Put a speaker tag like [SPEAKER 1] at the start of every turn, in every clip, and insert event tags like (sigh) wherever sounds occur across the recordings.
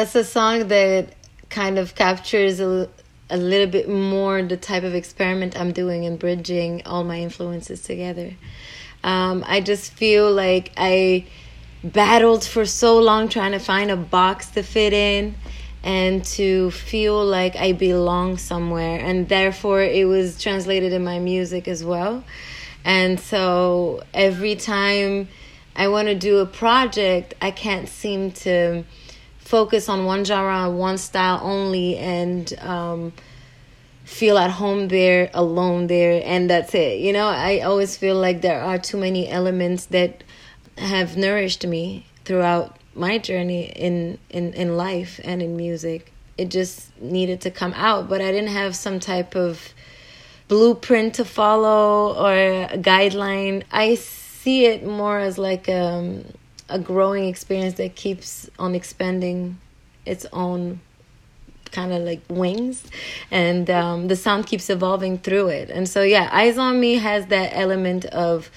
[SPEAKER 1] That's a song that kind of captures a, a little bit more the type of experiment I'm doing in bridging all my influences together. Um, I just feel like I battled for so long trying to find a box to fit in and to feel like I belong somewhere. And therefore, it was translated in my music as well. And so every time I want to do a project, I can't seem to focus on one genre, one style only, and um, feel at home there, alone there, and that's it. You know, I always feel like there are too many elements that have nourished me throughout my journey in, in, in life and in music. It just needed to come out, but I didn't have some type of blueprint to follow or a guideline. I see it more as like um, a growing experience that keeps on expanding its own kind of like wings and um, the sound keeps evolving through it and so yeah eyes on me has that element of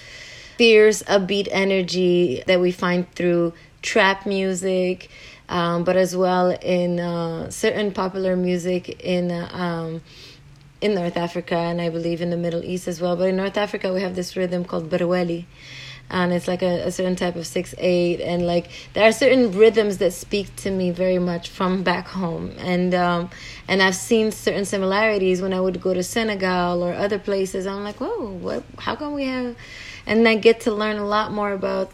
[SPEAKER 1] fierce upbeat energy that we find through trap music um, but as well in uh, certain popular music in uh, um, in North Africa and I believe in the Middle East as well. But in North Africa, we have this rhythm called Berweli. And it's like a, a certain type of 6 8. And like there are certain rhythms that speak to me very much from back home. And um, and I've seen certain similarities when I would go to Senegal or other places. I'm like, whoa, what? How come we have. And I get to learn a lot more about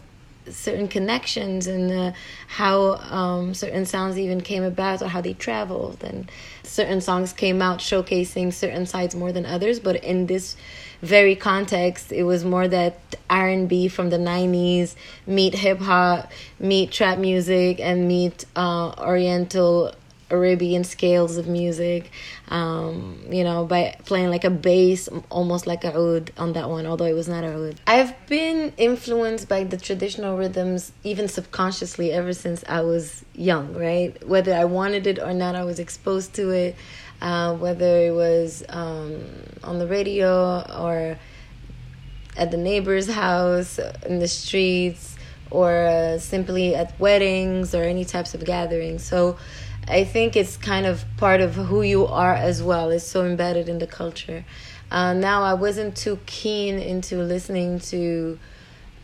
[SPEAKER 1] certain connections and uh, how um, certain sounds even came about or how they traveled and certain songs came out showcasing certain sides more than others but in this very context it was more that r&b from the 90s meet hip-hop meet trap music and meet uh, oriental Arabian scales of music, um, you know, by playing like a bass, almost like a oud on that one, although it was not a oud. I've been influenced by the traditional rhythms, even subconsciously, ever since I was young, right? Whether I wanted it or not, I was exposed to it, uh, whether it was um, on the radio or at the neighbor's house, in the streets, or uh, simply at weddings or any types of gatherings. So, I think it's kind of part of who you are as well. It's so embedded in the culture. Uh, now, I wasn't too keen into listening to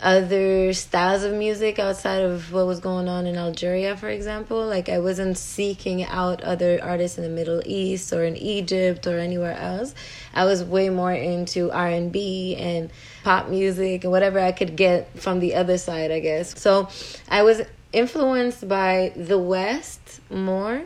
[SPEAKER 1] other styles of music outside of what was going on in Algeria, for example. Like I wasn't seeking out other artists in the Middle East or in Egypt or anywhere else. I was way more into R and B and pop music and whatever I could get from the other side, I guess. So I was influenced by the West more,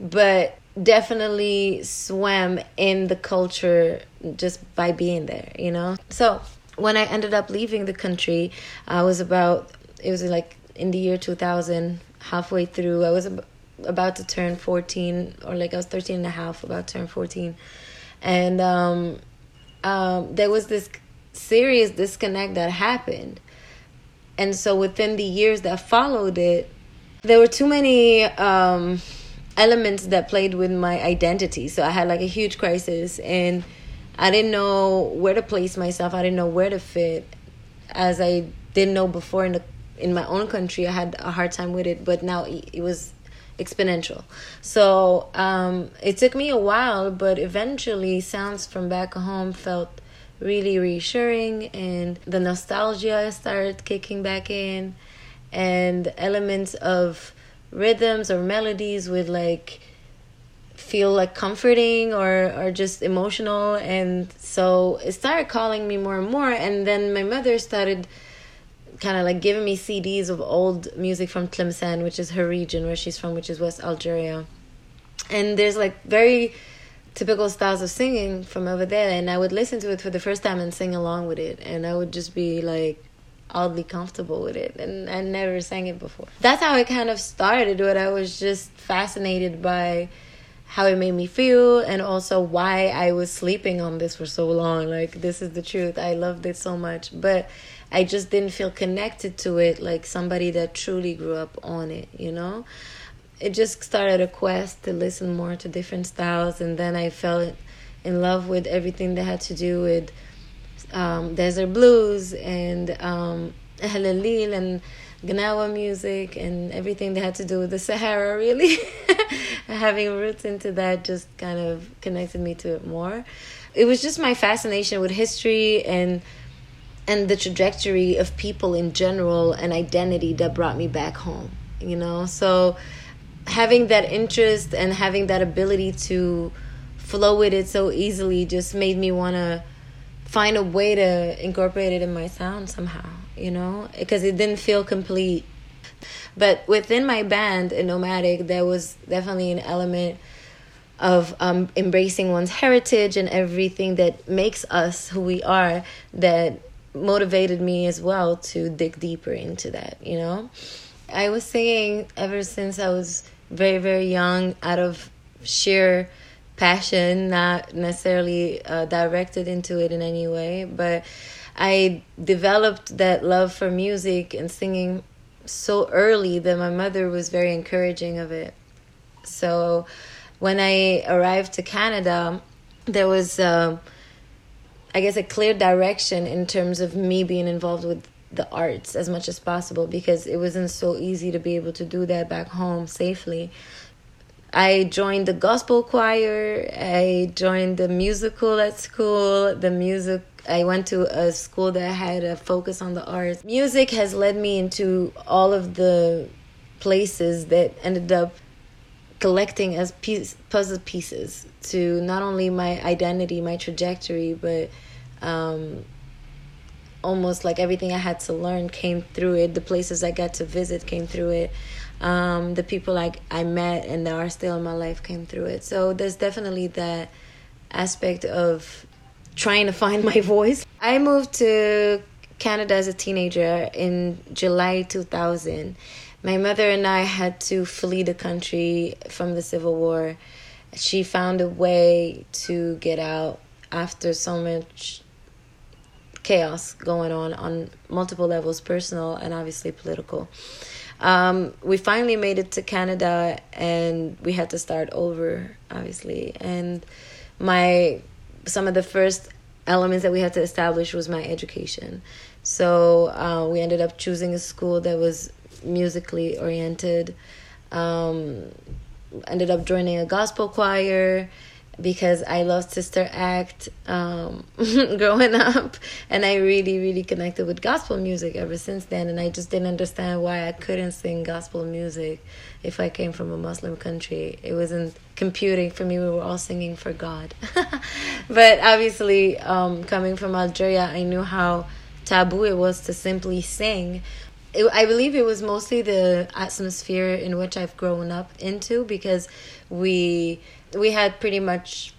[SPEAKER 1] but definitely swam in the culture just by being there, you know? So when I ended up leaving the country, I was about, it was like in the year 2000, halfway through, I was ab- about to turn 14, or like I was 13 and a half, about to turn 14. And um, um, there was this serious disconnect that happened and so within the years that followed it there were too many um, elements that played with my identity so i had like a huge crisis and i didn't know where to place myself. I didn't know where to fit. As i didn't know before in the in my own country i had a hard time with it but now it was exponential. So um, it took me a while but eventually sounds from back home felt really reassuring and the nostalgia started kicking back in and elements of rhythms or melodies with like feel like comforting or or just emotional. And so it started calling me more and more. And then my mother started kind of like giving me CDs of old music from Tlemcen which is her region where she's from which is West Algeria. And there's like very typical styles of singing from over there. And I would listen to it for the first time and sing along with it. And I would just be like oddly comfortable with it. And I never sang it before. That's how it kind of started but I was just fascinated by how it made me feel and also why I was sleeping on this for so long. Like this is the truth. I loved it so much, but I just didn't feel connected to it like somebody that truly grew up on it, you know? it just started a quest to listen more to different styles and then i fell in love with everything that had to do with um, desert blues and um, and Gnawa music and everything that had to do with the Sahara, really. (laughs) Having roots into that just kind of connected me to it more. It was just my fascination with history and and the trajectory of people in general and identity that brought me back home, you know? So having that interest and having that ability to flow with it so easily just made me want to find a way to incorporate it in my sound somehow, you know, because it didn't feel complete. But within my band in Nomadic, there was definitely an element of um, embracing one's heritage and everything that makes us who we are that motivated me as well to dig deeper into that, you know. I was singing ever since I was very very young out of sheer passion not necessarily uh, directed into it in any way but i developed that love for music and singing so early that my mother was very encouraging of it so when i arrived to canada there was uh, i guess a clear direction in terms of me being involved with the arts as much as possible because it wasn't so easy to be able to do that back home safely. I joined the gospel choir. I joined the musical at school. The music I went to a school that had a focus on the arts. Music has led me into all of the places that ended up collecting as piece, puzzle pieces to not only my identity, my trajectory, but um, almost like everything I had to learn came through it. The places I got to visit came through it. Um, the people like I met and that are still in my life came through it. So there's definitely that aspect of trying to find (laughs) my voice. I moved to Canada as a teenager in July 2000. My mother and I had to flee the country from the Civil War. She found a way to get out after so much chaos going on on multiple levels personal and obviously political. Um, we finally made it to Canada and we had to start over, obviously. And my some of the first elements that we had to establish was my education. So uh, we ended up choosing a school that was musically oriented. Um, ended up joining a gospel choir because I loved Sister Act um, (laughs) growing up, and I really, really connected with gospel music ever since then. And I just didn't understand why I couldn't sing gospel music if I came from a Muslim country. It wasn't computing for me. We were all singing for God. (laughs) but obviously, um, coming from Algeria, I knew how taboo it was to simply sing. It, I believe it was mostly the atmosphere in which I've grown up into because we we had pretty much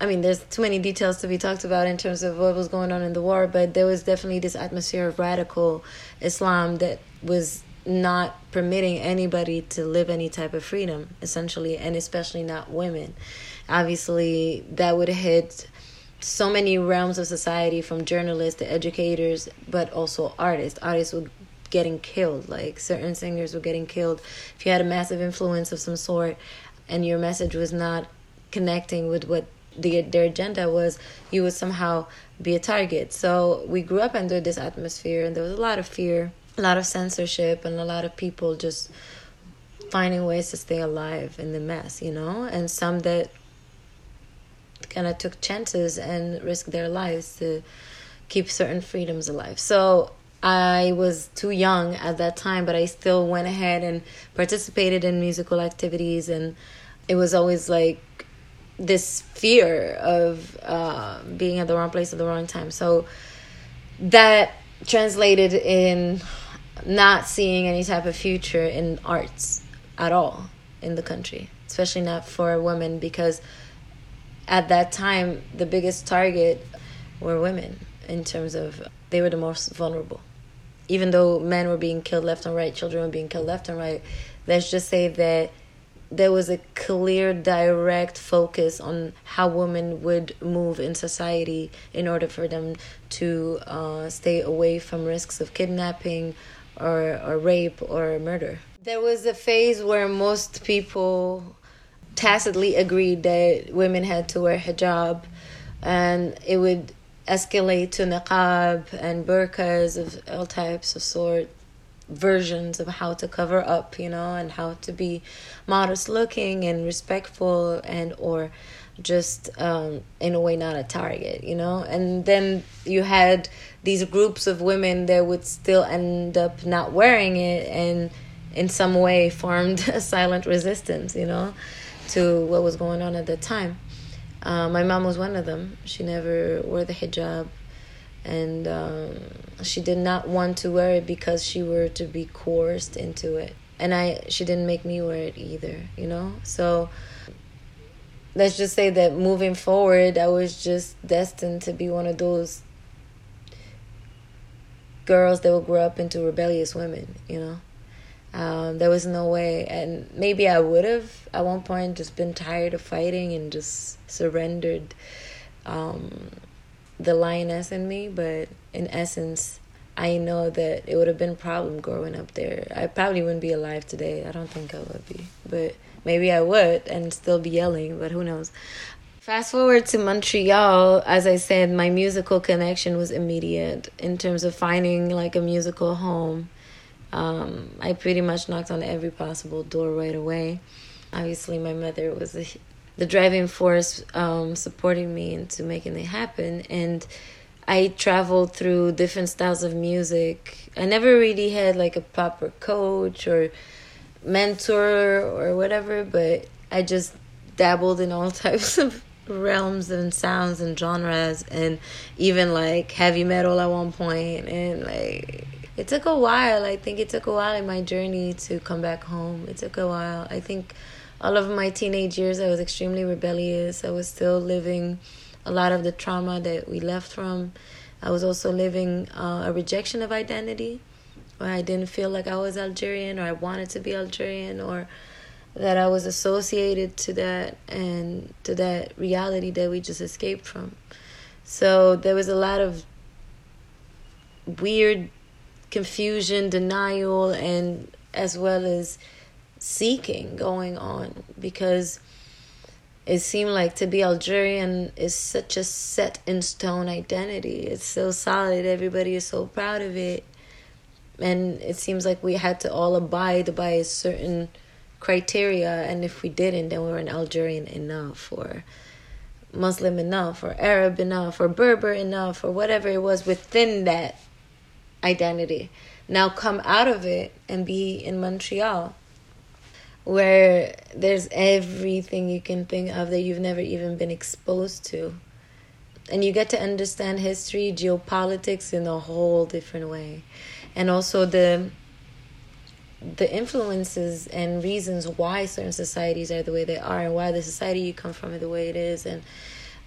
[SPEAKER 1] I mean, there's too many details to be talked about in terms of what was going on in the war, but there was definitely this atmosphere of radical Islam that was not permitting anybody to live any type of freedom, essentially, and especially not women. Obviously, that would hit so many realms of society from journalists to educators, but also artists. Artists were getting killed, like certain singers were getting killed. If you had a massive influence of some sort and your message was not connecting with what the, their agenda was, you would somehow be a target. So we grew up under this atmosphere, and there was a lot of fear, a lot of censorship, and a lot of people just finding ways to stay alive in the mess, you know, and some that kind of took chances and risked their lives to keep certain freedoms alive. So I was too young at that time, but I still went ahead and participated in musical activities, and it was always like this fear of uh, being at the wrong place at the wrong time. So that translated in not seeing any type of future in arts at all in the country, especially not for women, because at that time the biggest target were women in terms of they were the most vulnerable. Even though men were being killed left and right, children were being killed left and right, let's just say that there was a clear, direct focus on how women would move in society in order for them to uh, stay away from risks of kidnapping or, or rape or murder. There was a phase where most people tacitly agreed that women had to wear hijab and it would escalate to niqab and burqas of all types of sort versions of how to cover up you know and how to be modest looking and respectful and or just um, in a way not a target you know? And then you had these groups of women that would still end up not wearing it and in some way (laughs) formed a silent resistance you know to what was going on at the time. Uh, my mom was one of them. She never wore the hijab and um, she did not want to wear it because she were to be coerced into it. And i she didn't make me wear it either you know? So let's just say that moving forward i was just destined to be one of those girls that will grow up into rebellious women you know? Um, there was no way. And maybe i would have at one point just been tired of fighting and just surrendered um, the lioness in me, but in essence, I know that it would have been a problem growing up there. I probably wouldn't be alive today. I don't think I would be, but maybe I would and still be yelling, but who knows. Fast forward to Montreal, as I said, my musical connection was immediate in terms of finding like a musical home. Um, I pretty much knocked on every possible door right away. Obviously, my mother was a the driving force um, supporting me into making it happen. And I traveled through different styles of music. I never really had like a proper coach or mentor or whatever, but I just dabbled in all (laughs) types of realms and sounds and genres and even like heavy metal at one point and like it took a while i think it took a while in my journey to come back home it took a while i think all of my teenage years i was extremely rebellious i was still living a lot of the trauma that we left from i was also living uh, a rejection of identity where i didn't feel like i was algerian or i wanted to be algerian or that I was associated to that and to that reality that we just escaped from. So there was a lot of weird confusion, denial, and as well as seeking going on because it seemed like to be Algerian is such a set in stone identity. It's so solid, everybody is so proud of it. And it seems like we had to all abide by a certain criteria and if we didn't then we weren't algerian enough or muslim enough or arab enough or berber enough or whatever it was within that identity now come out of it and be in montreal where there's everything you can think of that you've never even been exposed to. And you get to understand history geopolitics in a whole different way. And also the the influences and reasons why certain societies are the way they are and why the society you come from is the way it is. And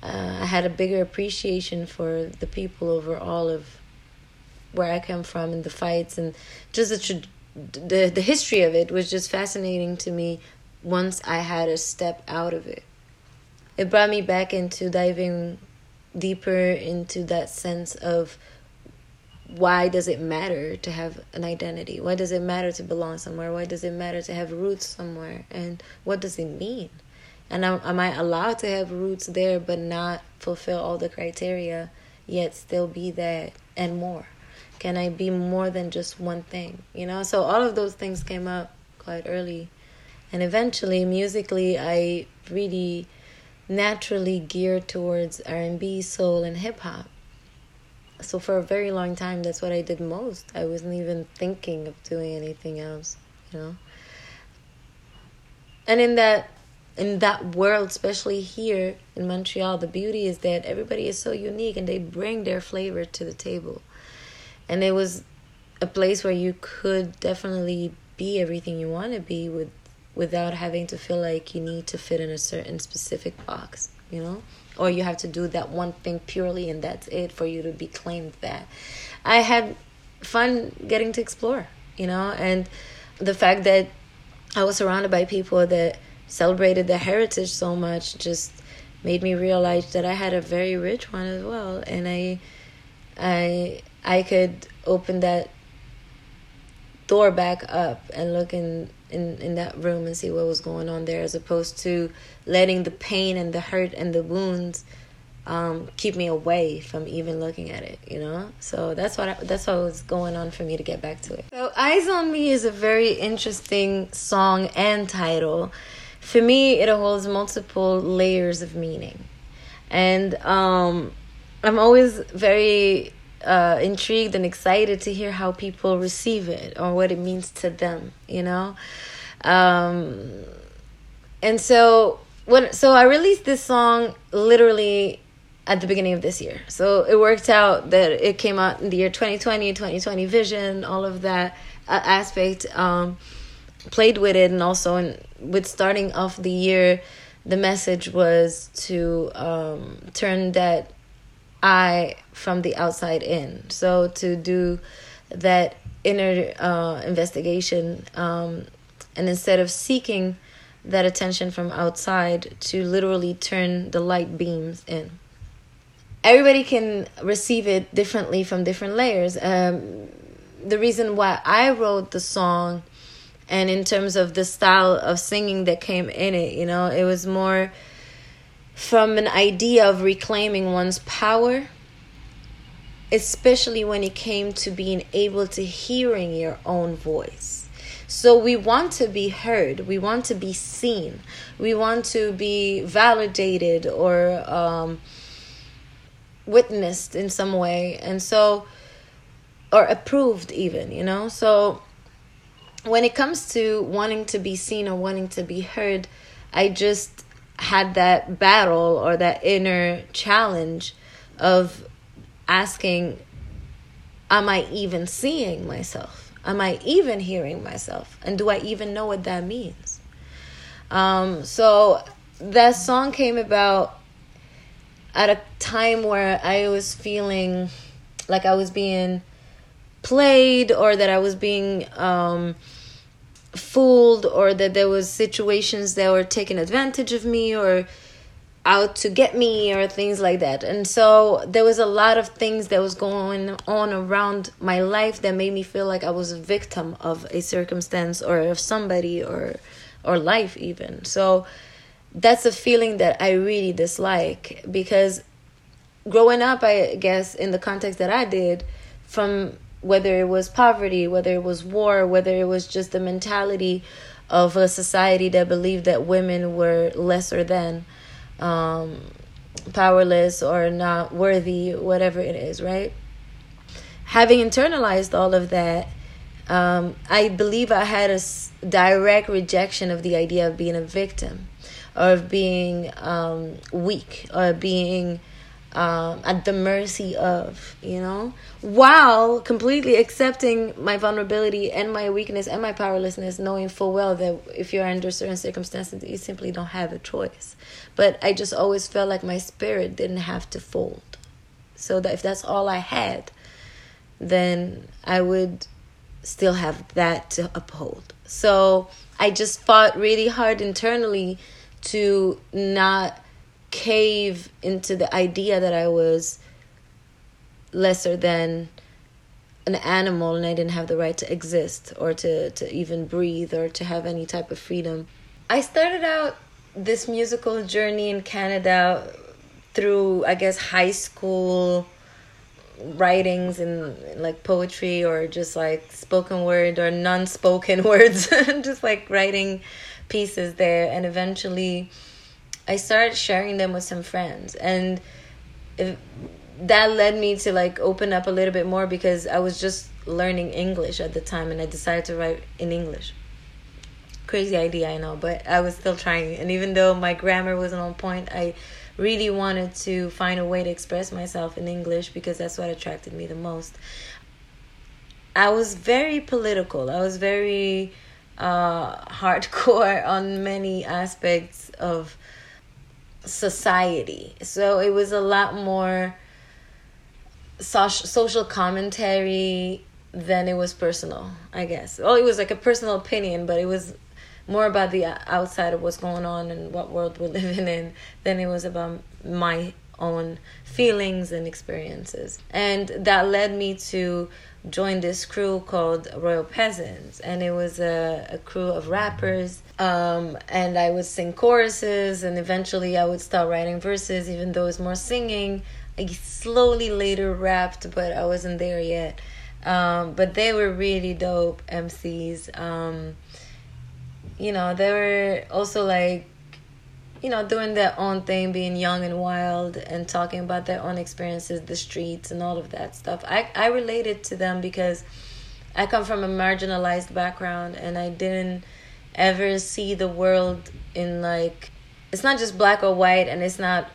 [SPEAKER 1] uh, i had a bigger appreciation for the people overall of where i come from and the fights and just the the, the history of it was just fascinating to me once i had a step out of it it brought me back into diving deeper into that sense of why does it matter to have an identity? Why does it matter to belong somewhere? Why does it matter to have roots somewhere? And what does it mean? And am, am I allowed to have roots there but not fulfill all the criteria, yet still be that and more? Can I be more than just one thing? You know, so all of those things came up quite early. And eventually, musically, I really naturally geared towards R&B, soul, and hip hop so for a very long time that's what i did most. I wasn't even thinking of doing anything else you know? And in that in that world especially here in montreal the beauty is that everybody is so unique and they bring their flavor to the table and it was a place where you could definitely be everything you want to be with without having to feel like you need to fit in a certain specific box you know? Or you have to do that one thing purely and that's it for you to be claimed that. I had fun getting to explore you know? And the fact that i was surrounded by people that celebrated their heritage so much just made me realize that i had a very rich one as well. And i i i could open that door back up and look in in, in that room and see what was going on there as opposed to letting the pain and the hurt and the wounds um, keep me away from even looking at it, you know. So that's what I, that's what was going on for me to get back to it. So "Eyes on Me" is a very interesting song and title. For me, it holds multiple layers of meaning, and um, I'm always very uh, intrigued and excited to hear how people receive it or what it means to them, you know. Um, and so when so I released this song literally at the beginning of this year. So it worked out that it came out in the year 2020, 2020 vision, all of that uh, aspect um, played with it, and also in, with starting off the year, the message was to um, turn that eye from the outside in. So to do that inner uh, investigation, um, and instead of seeking that attention from outside, to literally turn the light beams in. Everybody can receive it differently from different layers. Um, the reason why I wrote the song, and in terms of the style of singing that came in it, you know, it was more from an idea of reclaiming one's power especially when it came to being able to hearing your own voice. So we want to be heard. We want to be seen. We want to be validated or um, witnessed in some way and so or approved even you know? So when it comes to wanting to be seen or wanting to be heard i just had that battle or that inner challenge of asking, Am I even seeing myself? Am I even hearing myself? And do I even know what that means? Um, so that song came about at a time where I was feeling like I was being played or that I was being um, fooled or that there was situations that were taking advantage of me or out to get me or things like that. And so there was a lot of things that was going on around my life that made me feel like I was a victim of a circumstance or of somebody or or life even. So that's a feeling that I really dislike because growing up I guess in the context that I did from whether it was poverty, whether it was war, whether it was just the mentality of a society that believed that women were lesser than, um, powerless, or not worthy, whatever it is, right? Having internalized all of that, um, I believe I had a direct rejection of the idea of being a victim, or of being um, weak, or being um, at the mercy of, you know, while completely accepting my vulnerability and my weakness and my powerlessness, knowing full well that if you're under certain circumstances, you simply don't have a choice. But I just always felt like my spirit didn't have to fold. So that if that's all I had, then I would still have that to uphold. So I just fought really hard internally to not cave into the idea that I was lesser than an animal and I didn't have the right to exist or to, to even breathe or to have any type of freedom. I started out this musical journey in Canada through, I guess, high school writings and like poetry or just like spoken word or non spoken (laughs) words, (laughs) just like writing pieces there. And eventually, I started sharing them with some friends, and that led me to like open up a little bit more because I was just learning English at the time, and I decided to write in English. Crazy idea, I know, but I was still trying. And even though my grammar wasn't on point, I really wanted to find a way to express myself in English because that's what attracted me the most. I was very political. I was very uh, (laughs) hardcore on many aspects of society. So it was a lot more social commentary than it was personal, I guess. Well, it was like a personal opinion, but it was more about the outside of what's going on and what world we're (laughs) living in than it was about my own feelings and experiences. And that led me to join this crew called Royal Peasants. And it was a, a crew of rappers. Um, and I would sing choruses, and eventually I would start writing verses, even though it's more singing. I slowly later rapped, but I wasn't there yet. Um, but they were really dope MCs. Um, you know, they were also like you know, doing their own thing, being young and wild, and talking about their own experiences, the streets, and all of that stuff. I I related to them because I come from a marginalized background, and I didn't ever see the world in like it's not just black or white, and it's not.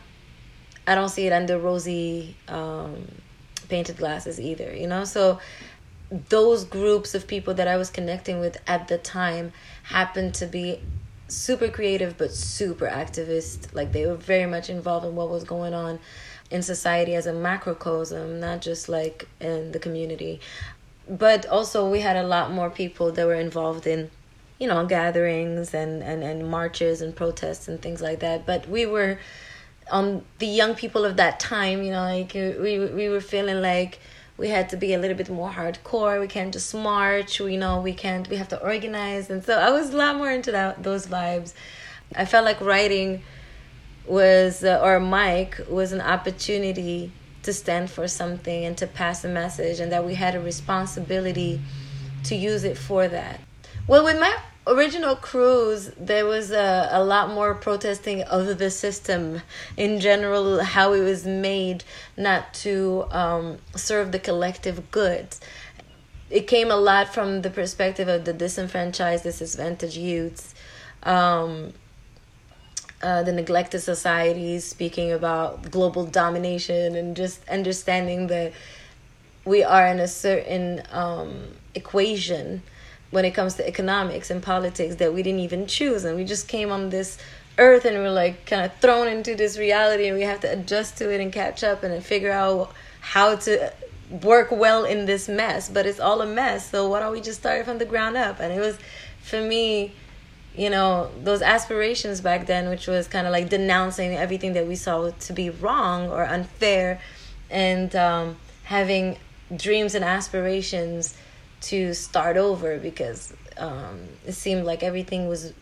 [SPEAKER 1] I don't see it under rosy um, painted glasses either, you know. So those groups of people that I was connecting with at the time happened to be super creative but super activist. Like they were very much involved in what was going on in society as a macrocosm, not just like in the community. But also we had a lot more people that were involved in you know gatherings and, and, and marches and protests and things like that. But we were um the young people of that time, you know, like we we were feeling like we had to be a little bit more hardcore. We can't just march. We know we can't. We have to organize, and so I was a lot more into that those vibes. I felt like writing was uh, or mike was an opportunity to stand for something and to pass a message, and that we had a responsibility to use it for that. Well, with my original crews there was a, a lot more protesting of the system in general how it was made not to um, serve the collective good. It came a lot from the perspective of the disenfranchised disadvantaged youths um, uh, the neglected societies, speaking about global domination, and just understanding that we are in a certain um, equation when it comes to economics and politics that we didn't even choose, and we just came on this earth and we're like kind of thrown into this reality, and we have to adjust to it and catch up and figure out how to work well in this mess. But it's all a mess, so why don't we just start from the ground up? And it was for me you know those aspirations back then which was kind of like denouncing everything that we saw to be wrong or unfair and um, having dreams and aspirations to start over because um, it seemed like everything was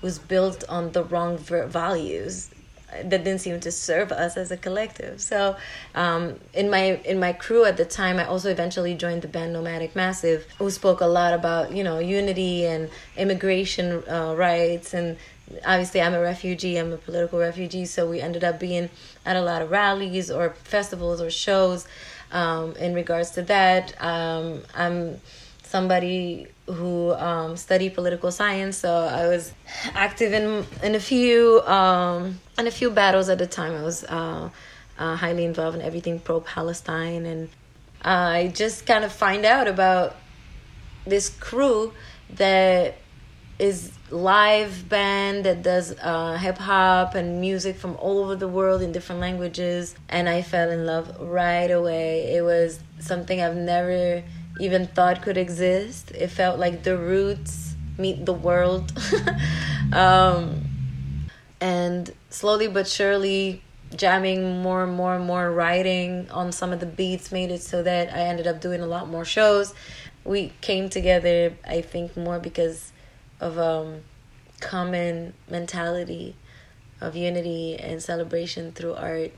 [SPEAKER 1] was built on the wrong values that didn't seem to serve us as a collective. So, um, in my in my crew at the time, I also eventually joined the band Nomadic Massive, who spoke a lot about you know unity and immigration uh, rights and. Obviously, I'm a refugee. I'm a political refugee, so we ended up being at a lot of rallies or festivals or shows. Um, in regards to that, um, I'm somebody who um, studied political science, so I was active in in a few um, in a few battles at the time. I was uh, uh, highly involved in everything pro Palestine, and I just kind of find out about this crew that is live band that does uh, hip hop and music from all over the world in different languages, and I fell in love right away. It was something I've never even thought could exist. It felt like the roots meet the world. (laughs) um, and slowly but surely, jamming more and more and more writing on some of the beats made it so that I ended up doing a lot more shows. We came together, I think, more because of um, common mentality of unity and celebration through art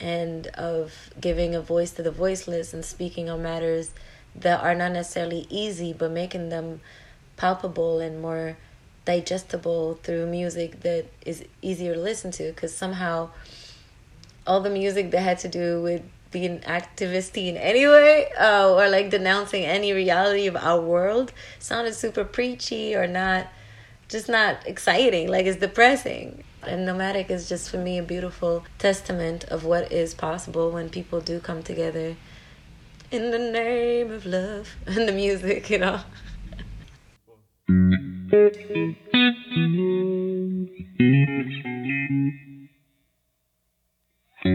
[SPEAKER 1] and of giving a voice to the voiceless and speaking on matters that are not necessarily easy, but making them palpable and more digestible through music that is easier to listen to. Because somehow, all the music that had to do with being activisty in any way uh, or like denouncing any reality of our world sounded super preachy or not just not exciting like it's depressing and nomadic is just for me a beautiful testament of what is possible when people do come together in the name of love (laughs) and the music, you know. (laughs)
[SPEAKER 2] She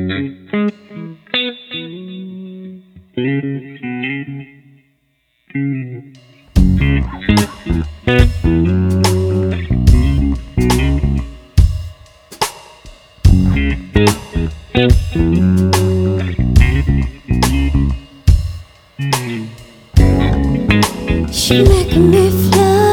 [SPEAKER 2] making me
[SPEAKER 1] fly.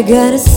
[SPEAKER 1] away, away,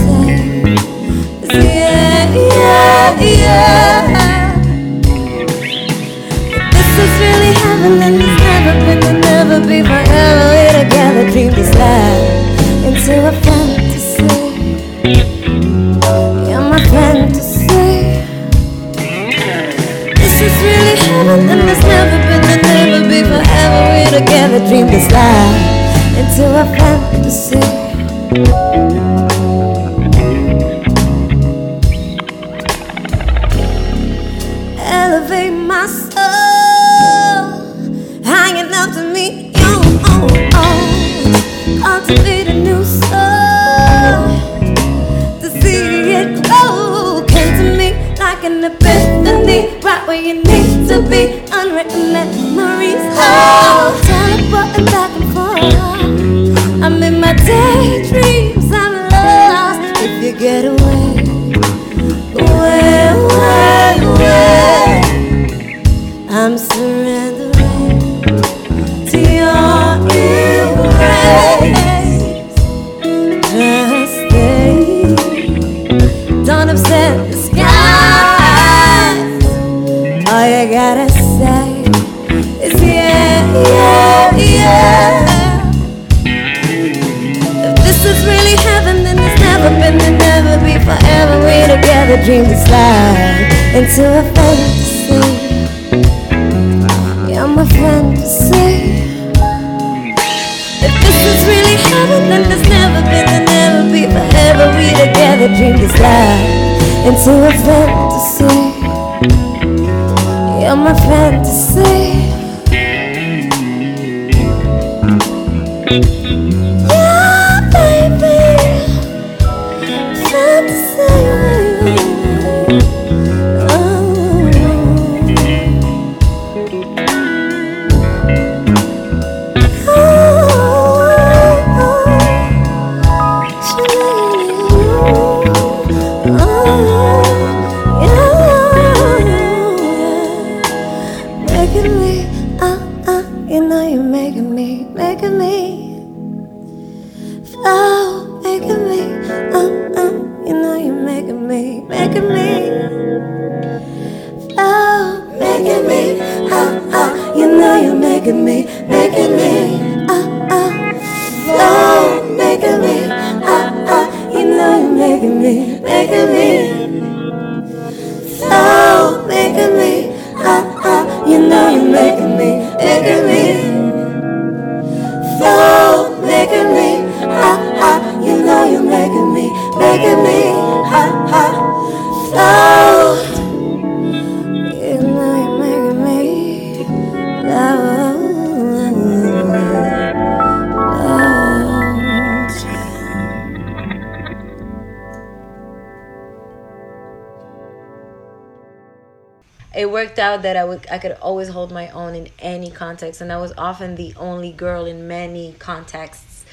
[SPEAKER 1] in any context, and I was often the only girl in many contexts.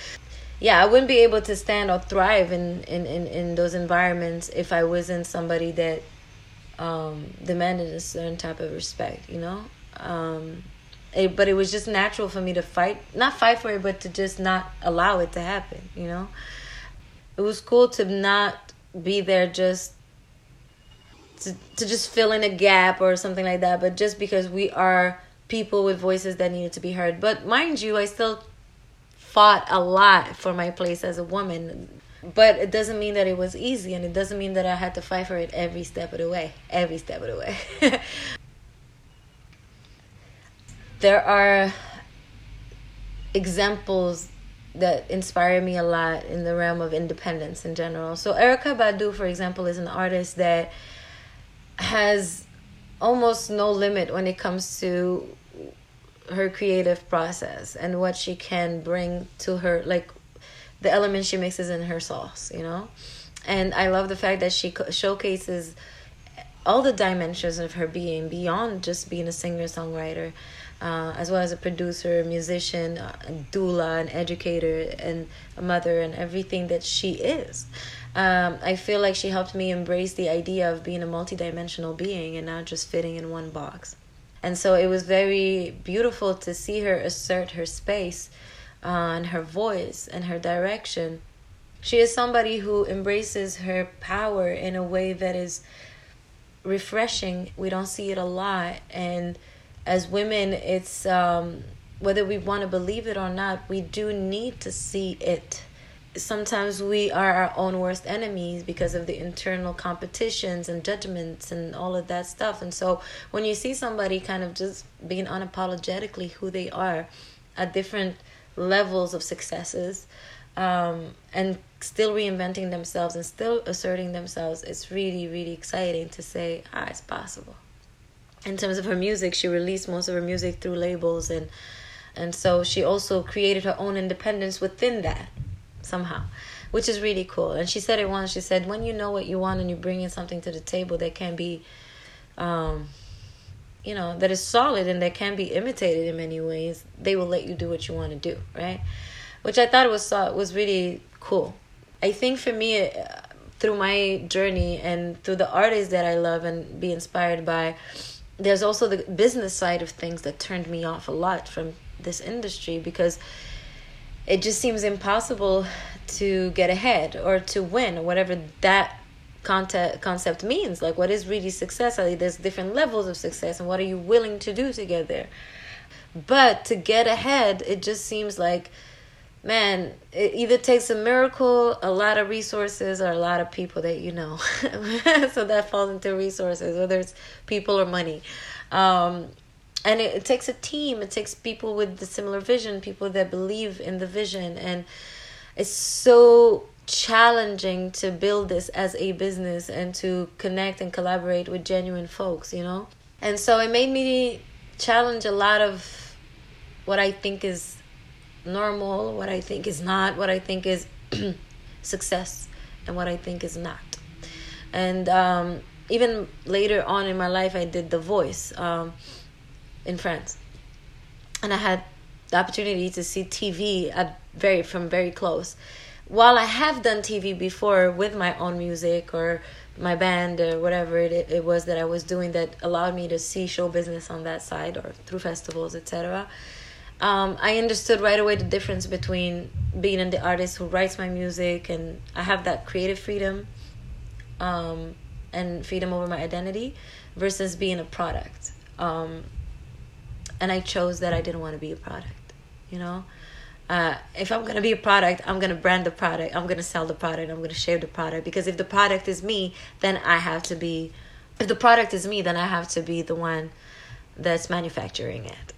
[SPEAKER 1] Yeah, I wouldn't be able to stand or thrive in in in, in those environments if I wasn't somebody that um, demanded a certain type of respect. You know. Um, it, but it was just natural for me to fight, not fight for it, but to just not allow it to happen. You know, it was cool to not be there just to, to just fill in a gap or something like that but just because we are people with voices that needed to be heard. But mind you i still fought a lot for my place as a woman. But it doesn't mean that it was easy and it doesn't mean that i had to fight for it every step of the way. Every step of the way. (laughs) There are examples that inspire me a lot in the realm of independence in general. So Erykah Badu for example is an artist that has almost no limit when it comes to her creative process and what she can bring to her like the elements she mixes in her sauce you know and i love the fact that she showcases all the dimensions of her being beyond just being a singer songwriter uh, as well as a producer musician a doula an educator and a mother and everything that she is um, I feel like she helped me embrace the idea of being a multidimensional being and not just fitting in one box. And so it was very beautiful to see her assert her space uh, and her voice and her direction. She is somebody who embraces her power in a way that is refreshing. We don't see it a lot. And as women, it's um, whether we want to believe it or not, we do need to see it sometimes we are our own worst enemies because of the internal competitions and judgments and all of that stuff. And so when you see somebody kind of just being unapologetically who they are at different levels of successes um, and still reinventing themselves and still asserting themselves, it's really, really exciting to say, ah, it's possible. In terms of her music, she released most of her music through labels and and so she also created her own independence within that somehow, which is really cool. And she said it once. She said, "When you know what you want and you're bringing something to the table that can be, um, you know, that is solid and that can be imitated in many ways, they will let you do what you want to do, right?" Which I thought was uh, was really cool. I think for me, uh, through my journey and through the artists that I love and be inspired by, there's also the business side of things that turned me off a lot from this industry because it just seems impossible to get ahead or to win or whatever that concept concept means. Like what is really success? There's different levels of success and what are you willing to do to get there? But to get ahead it just seems like man it either takes a miracle a lot of resources or a lot of people that you know. (laughs) So that falls into resources whether it's people or money. Um, and it, it takes a team. It takes people with the similar vision people that believe in the vision. And it's so challenging to build this as a business and to connect and collaborate with genuine folks you know? And so it made me challenge a lot of what i think is normal what i think is not what i think is (clears throat) success and what i think is not. And um, even later on in my life i did the voice. Um, in France, and I had the opportunity to see TV at very from very close. While I have done TV before with my own music or my band or whatever it, it was that I was doing that allowed me to see show business on that side or through festivals, etc. Um, I understood right away the difference between being the artist who writes my music and I have that creative freedom um, and freedom over my identity versus being a product. Um, and I chose that I didn't want to be a product. You know, uh, if I'm gonna be a product, I'm gonna brand the product. I'm gonna sell the product. I'm gonna share the product because if the product is me, then I have to be. If the product is me, then I have to be the one that's manufacturing it.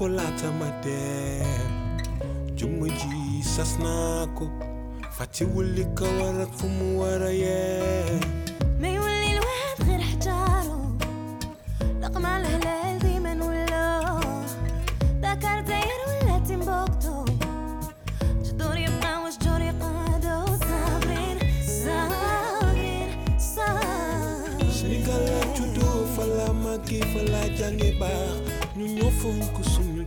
[SPEAKER 3] ko laata ma dem juma ji sas naa ko fàttewul li ko war ak fu mu war a yee
[SPEAKER 2] ما يولي الواحد غير حجاره رقم على الهلال
[SPEAKER 3] jange bar ñu ñoo fonk suñu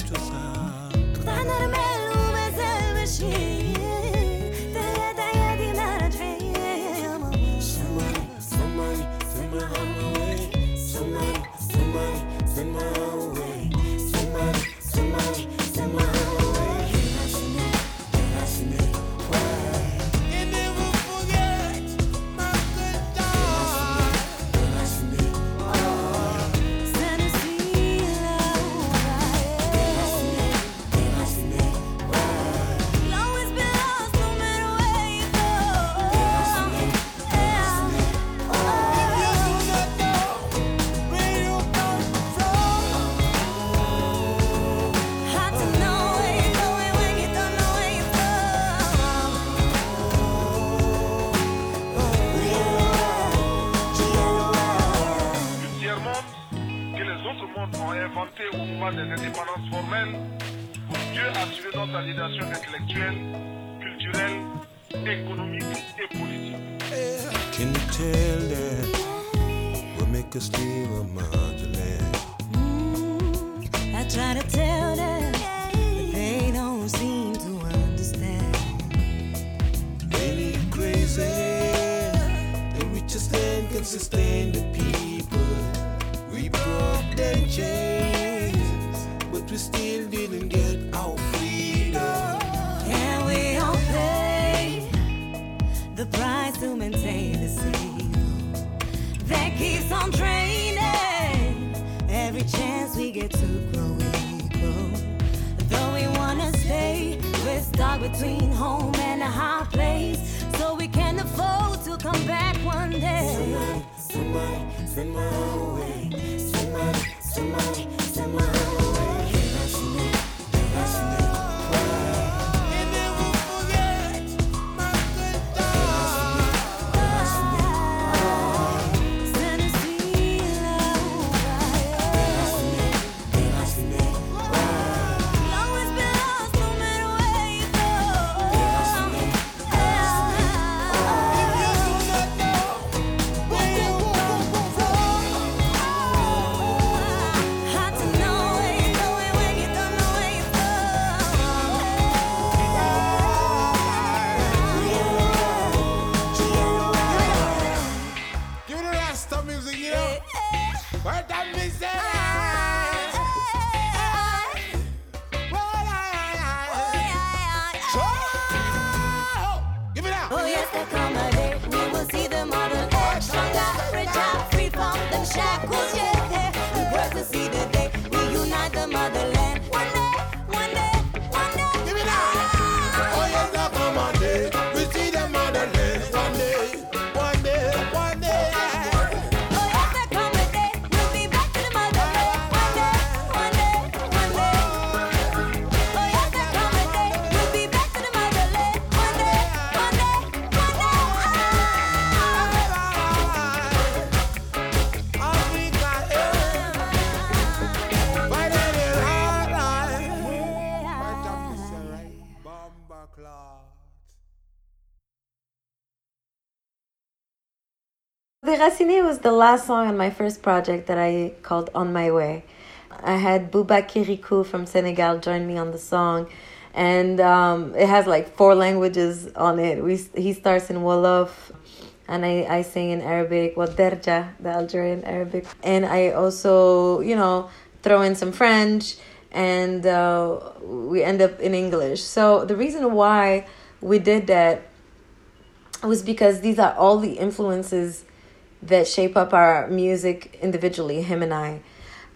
[SPEAKER 1] was the last song on my first project that I called On My Way. I had Bouba Kirikou from Senegal join me on the song, and um, it has like four languages on it. We he starts in Wolof, and I, I sing in Arabic, well Derja, the Algerian Arabic, and I also you know throw in some French, and uh, we end up in English. So the reason why we did that was because these are all the influences that shape up our music individually, him and I.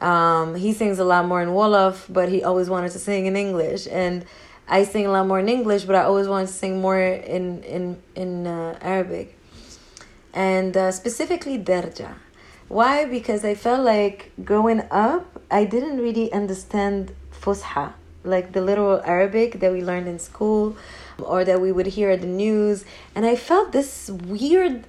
[SPEAKER 1] Um, he sings a lot more in Wolof, but he always wanted to sing in English. And I sing a lot more in English, but I always wanted to sing more in, in, in uh, Arabic. And uh, specifically Derja. Why? Because I felt like growing up, I didn't really understand Fusha, like the literal Arabic that we learned in school or that we would hear at the news. And I felt this weird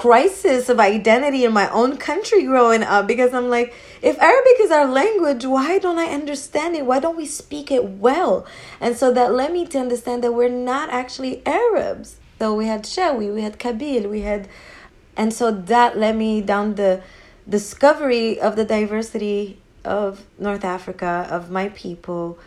[SPEAKER 1] crisis of identity in my own country growing up because I'm like, if Arabic is our language, why don't I understand it? Why don't we speak it well? And so that led me to understand that we're not actually Arabs. So we had Shawi, we had Kabyle, we had, and so that led me down the discovery of the diversity of North Africa, of my people.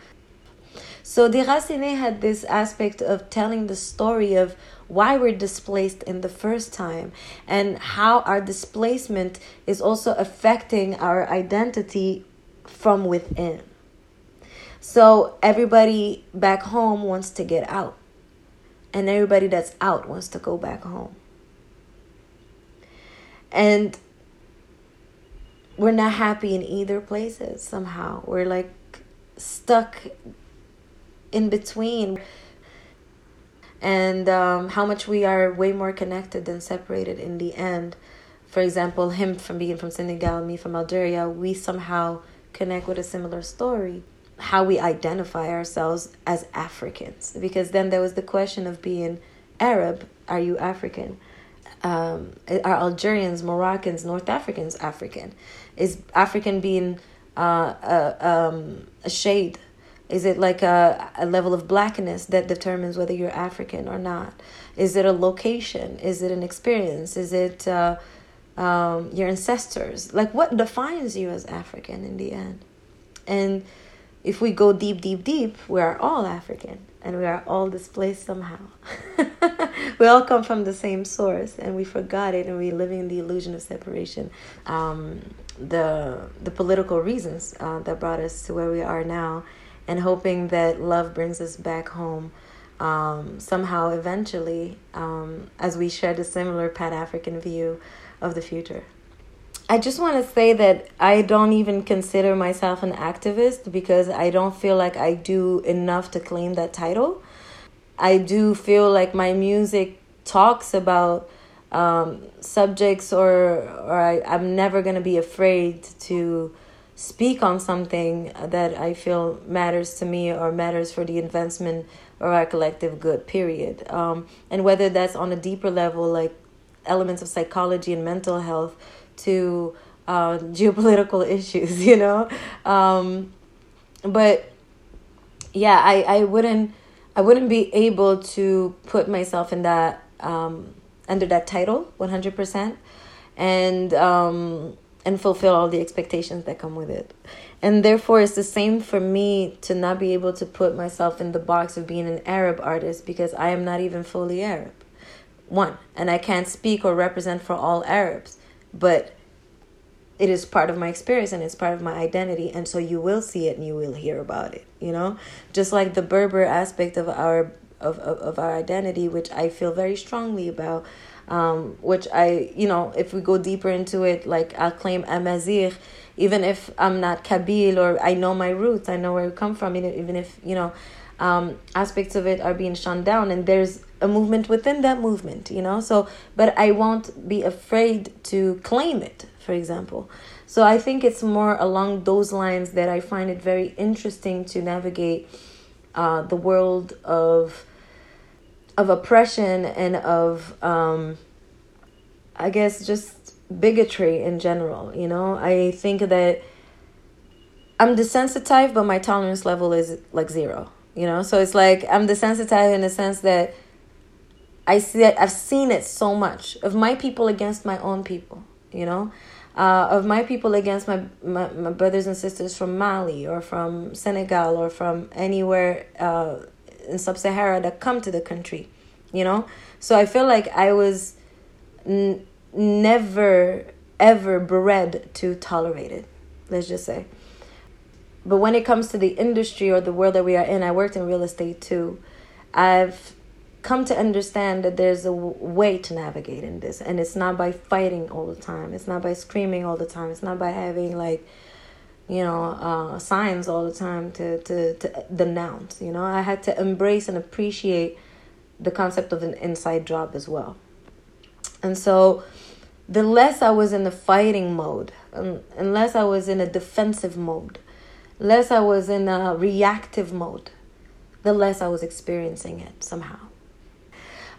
[SPEAKER 1] So Déraciné had this aspect of telling the story of why we're displaced in the first time and how our displacement is also affecting our identity from within. So everybody back home wants to get out, and everybody that's out wants to go back home. And we're not happy in either places somehow. We're like stuck in between and um, how much we are way more connected than separated in the end. For example, him from being from Senegal, me from Algeria, we somehow connect with a similar story. How we identify ourselves as Africans. Because then there was the question of being Arab, are you African? Um, are Algerians, Moroccans, North Africans African? Is African being uh, a, um, a shade is it like a, a level of blackness that determines whether you're African or not? Is it a location? Is it an experience? Is it uh, um, your ancestors? Like, what defines you as African in the end? And if we go deep, deep, deep, we are all African and we are all displaced somehow. (laughs) we all come from the same source and we forgot it and we're living in the illusion of separation. Um, the, the political reasons uh, that brought us to where we are now and hoping that love brings us back home um, somehow eventually um, as we share the similar Pan African view of the future. I just want to say that I don't even consider myself an activist because I don't feel like I do enough to claim that title. I do feel like my music talks about um, subjects or or I, I'm never gonna be afraid to speak on something that I feel matters to me or matters for the advancement or our collective good, period. Um, and whether that's on a deeper level, like elements of psychology and mental health, to uh, (laughs) geopolitical issues, you know? Um, but yeah, I, I wouldn't. I wouldn't be able to put myself in that um, under that title 100% and um, and fulfill all the expectations that come with it. And therefore, it's the same for me to not be able to put myself in the box of being an Arab artist because I am not even fully Arab. One, and I can't speak or represent for all Arabs, but it is part of my experience and it's part of my identity and so you will see it and you will hear about it you know just like the berber aspect of our of, of, of our identity which i feel very strongly about um, which I, you know, if we go deeper into it, like I'll claim Amazigh, even if I'm not Kabyle or I know my roots, I know where I come from, even if, you know, um, aspects of it are being shut down and there's a movement within that movement, you know, so, but I won't be afraid to claim it, for example. So I think it's more along those lines that I find it very interesting to navigate uh, the world of of oppression and of um, I guess just bigotry in general. You know, I think that I'm desensitized, but my tolerance level is like zero. You know, so it's like I'm desensitized in the sense that I see it, I've seen it so much of my people against my own people, you know, uh, of my people against my, my, my brothers and sisters from Mali or from Senegal or from anywhere uh, in sub Sahara that come to the country, you know. So I feel like I was n- never ever bred to tolerate it, let's just say. But when it comes to the industry or the world that we are in, I worked in real estate too. I've come to understand that there's a w- way to navigate in this and it's not by fighting all the time it's not by screaming all the time it's not by having like you know uh, signs all the time to, to, to denounce you know? I had to embrace and appreciate the concept of an inside job as well. And so the less i was in the fighting mode unless i was in a defensive mode less i was in a reactive mode the less i was experiencing it somehow.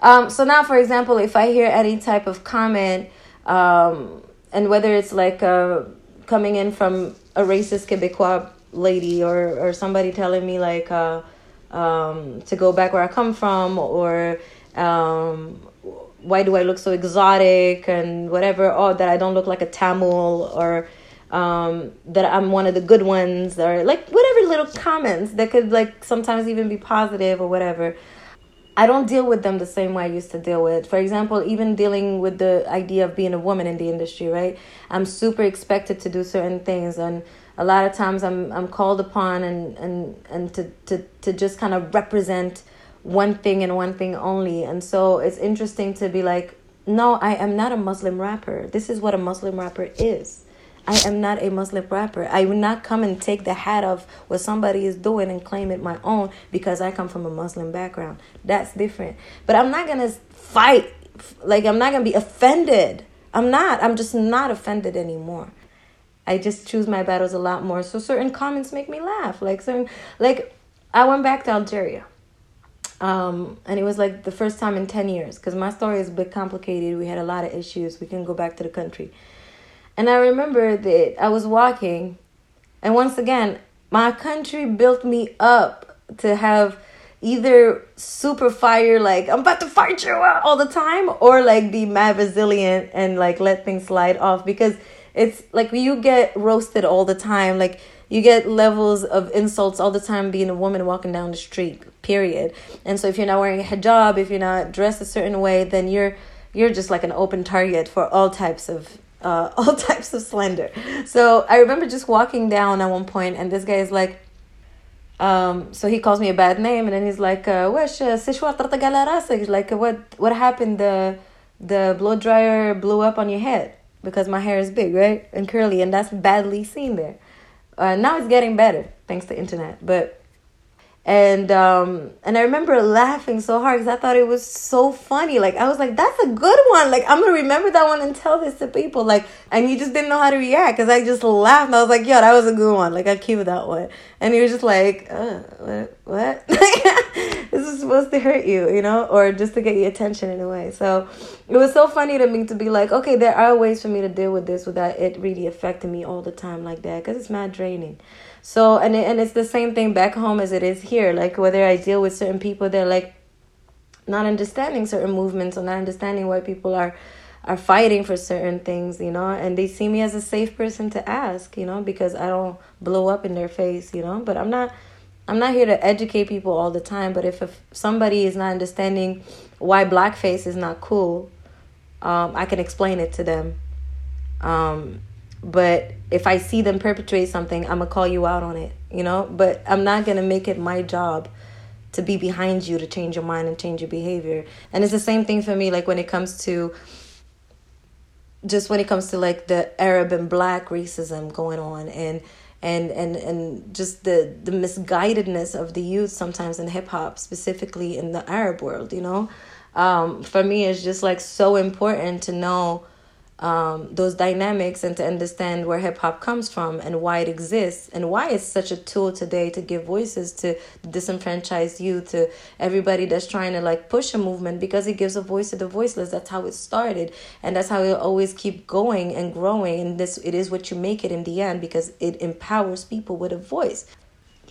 [SPEAKER 1] Um, so now, for example, if I hear any type of comment, um, and whether it's like uh, coming in from a racist Quebecois lady or, or somebody telling me like uh, um, to go back where I come from or um, why do I look so exotic and whatever, oh, that I don't look like a Tamil or um, that I'm one of the good ones or like whatever little comments that could like sometimes even be positive or whatever. I don't deal with them the same way I used to deal with. For example, even dealing with the idea of being a woman in the industry, right? I'm super expected to do certain things and a lot of times I'm I'm called upon and and and to to to just kind of represent one thing and one thing only. And so it's interesting to be like, no, I am not a Muslim rapper. This is what a Muslim rapper is. I am not a Muslim rapper. I will not come and take the hat of what somebody is doing and claim it my own because I come from a Muslim background. That's different. But I'm not to fight. Like, I'm not to be offended. I'm not. I'm just not offended anymore. I just choose my battles a lot more. So certain comments make me laugh. Like, certain, like I went back to Algeria. Um, and it was like the first time in 10 years because my story is a bit complicated. We had a lot of issues. We couldn't go back to the country. And I remember that I was walking, and once again, my country built me up to have either super fire, like I'm about to fight you uh, all the time, or like be mad resilient and like let things slide off because it's like you get roasted all the time. Like you get levels of insults all the time being a woman walking down the street, period. And so if you're not wearing a hijab, if you're not dressed a certain way, then you're you're just like an open target for all types of uh, (laughs) all types of slender. So I remember just walking down at one point, and this guy is like, um, so he calls me a bad name, and then he's like, uh, "Wesh, uh, like what what happened? The the blow dryer blew up on your head because my hair is big, right, and curly, and that's badly seen there. Uh, now it's getting better thanks to internet, but." And um and i remember laughing so hard because i thought it was so funny. Like i was like that's a good one. Like i'm gonna remember that one and tell this to people. Like and you just didn't know how to react because i just laughed. I was like yo that was a good one. Like i keep that one. And he was just like uh, what what? (laughs) This is supposed to hurt you you know or just to get your attention in a way. So it was so funny to me to be like okay there are ways for me to deal with this without it really affecting me all the time like that because it's mad draining so and it, and it's the same thing back home as it is here. Like whether I deal with certain people, they're like not understanding certain movements or not understanding why people are are fighting for certain things, you know, and they see me as a safe person to ask, you know, because I don't blow up in their face, you know. But I'm not I'm not here to educate people all the time, but if, if somebody is not understanding why blackface is not cool, um, I can explain it to them. Um, but if I see them perpetrate something, I'm gonna call you out on it, you know. But I'm not gonna make it my job to be behind you to change your mind and change your behavior. And it's the same thing for me, like when it comes to just when it comes to like the Arab and black racism going on and and and and just the the misguidedness of the youth sometimes in hip hop, specifically in the Arab world, you know. Um, for me, it's just like so important to know um, those dynamics and to understand where hip hop comes from and why it exists and why it's such a tool today to give voices to disenfranchised youth, to everybody that's trying to like push a movement because it gives a voice to the voiceless. That's how it started, and that's how it'll always keep going and growing. And this it is what you make it in the end because it empowers people with a voice.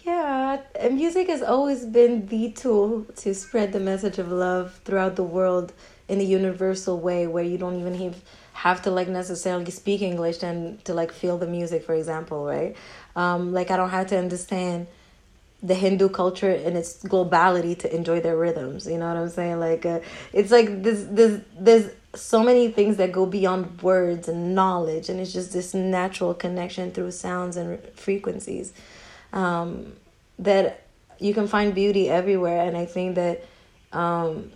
[SPEAKER 1] Yeah, and music has always been the tool to spread the message of love throughout the world in a universal way where you don't even have, have to like necessarily speak English and to like feel the music, for example, right? Um, like I don't have to understand the Hindu culture and its globality to enjoy their rhythms. You know what I'm saying? Like uh, it's like this this there's so many things that go beyond words and knowledge, and it's just this natural connection through sounds and frequencies um, that you can find beauty everywhere. And I think that um,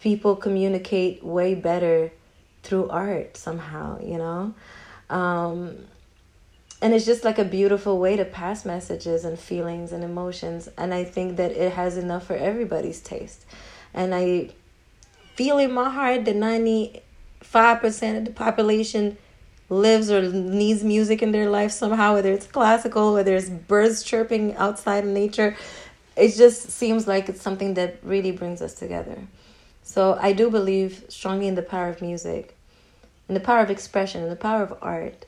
[SPEAKER 1] people communicate way better through art somehow, you know? Um, and it's just like a beautiful way to pass messages and feelings and emotions. And I think that it has enough for everybody's taste. And I feel in my heart that 95% of the population lives or needs music in their life somehow, whether it's classical, whether it's birds chirping outside in nature. It just seems like it's something that really brings us together. So I do believe strongly in the power of music, in the power of expression, in the power of art.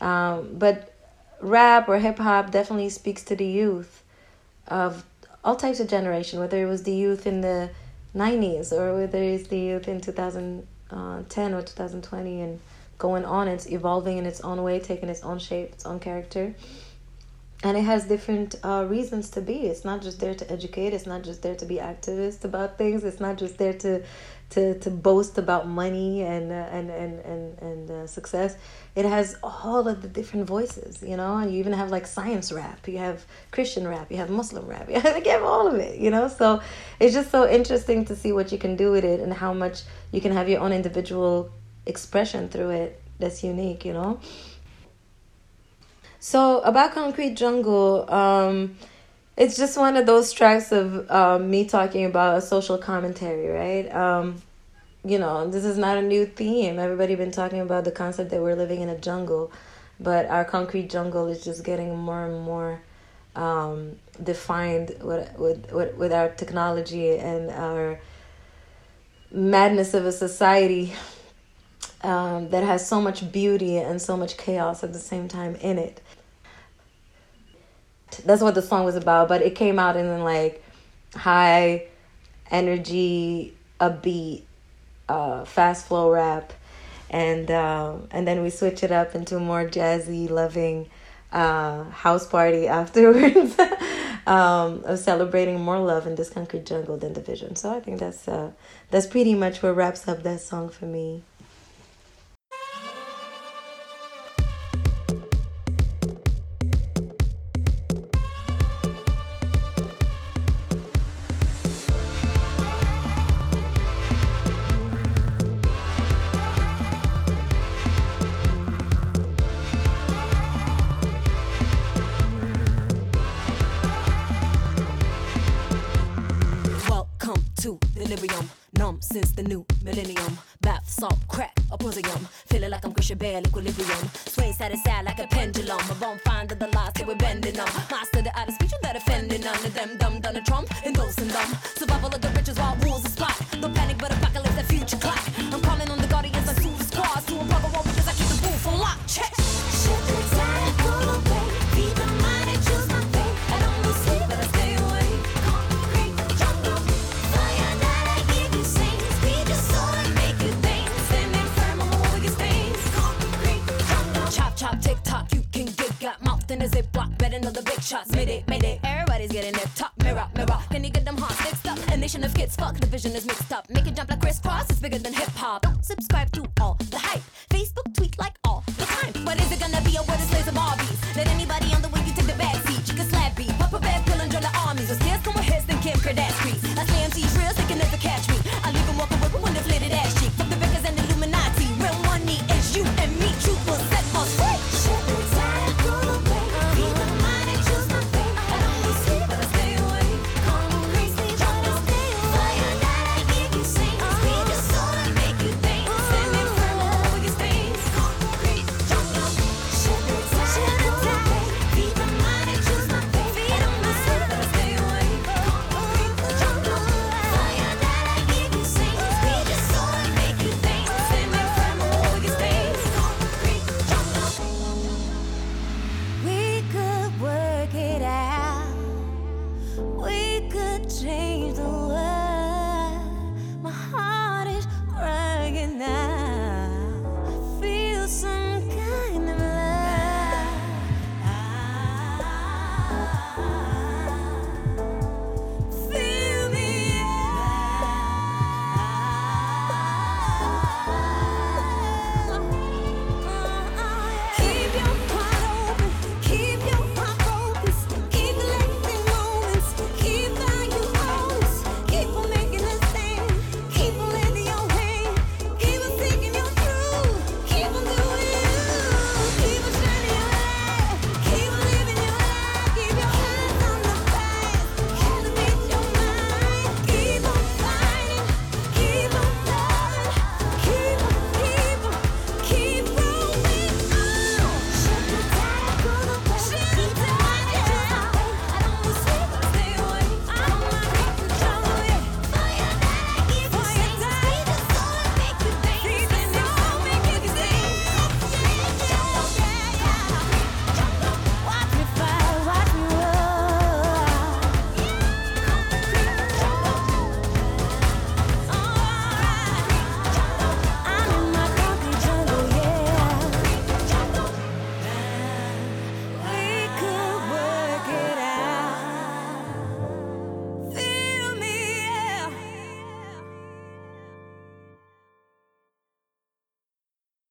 [SPEAKER 1] Um, but rap or hip hop definitely speaks to the youth of all types of generation, whether it was the youth in the 90s or whether it's the youth in 2010 or 2020 and going on. It's evolving in its own way, taking its own shape, its own character. And it has different uh, reasons to be. It's not just there to educate. It's not just there to be activist about things. It's not just there to to, to boast about money and uh, and and and and uh, success. It has all of the different voices, you know. And you even have like science rap. You have Christian rap. You have Muslim rap. (laughs) You have all of it, you know. So it's just so interesting to see what you can do with it and how much you can have your own individual expression through it that's unique, you know. So about Concrete Jungle, um, it's just one of those tracks of um, me talking about a social commentary, right? Um, you know, this is not a new theme. Everybody been talking about the concept that we're living in a jungle, but our concrete jungle is just getting more and more um, defined with, with with our technology and our madness of a society um, that has so much beauty and so much chaos at the same time in it. That's what the song was about, but it came out in like high energy, upbeat, uh, fast flow rap, and um, and then we switch it up into more jazzy, loving uh, house party (laughs) afterwards um, of celebrating more love in this concrete jungle than division. So I think that's uh, that's pretty much what wraps up that song for me.
[SPEAKER 4] Since the new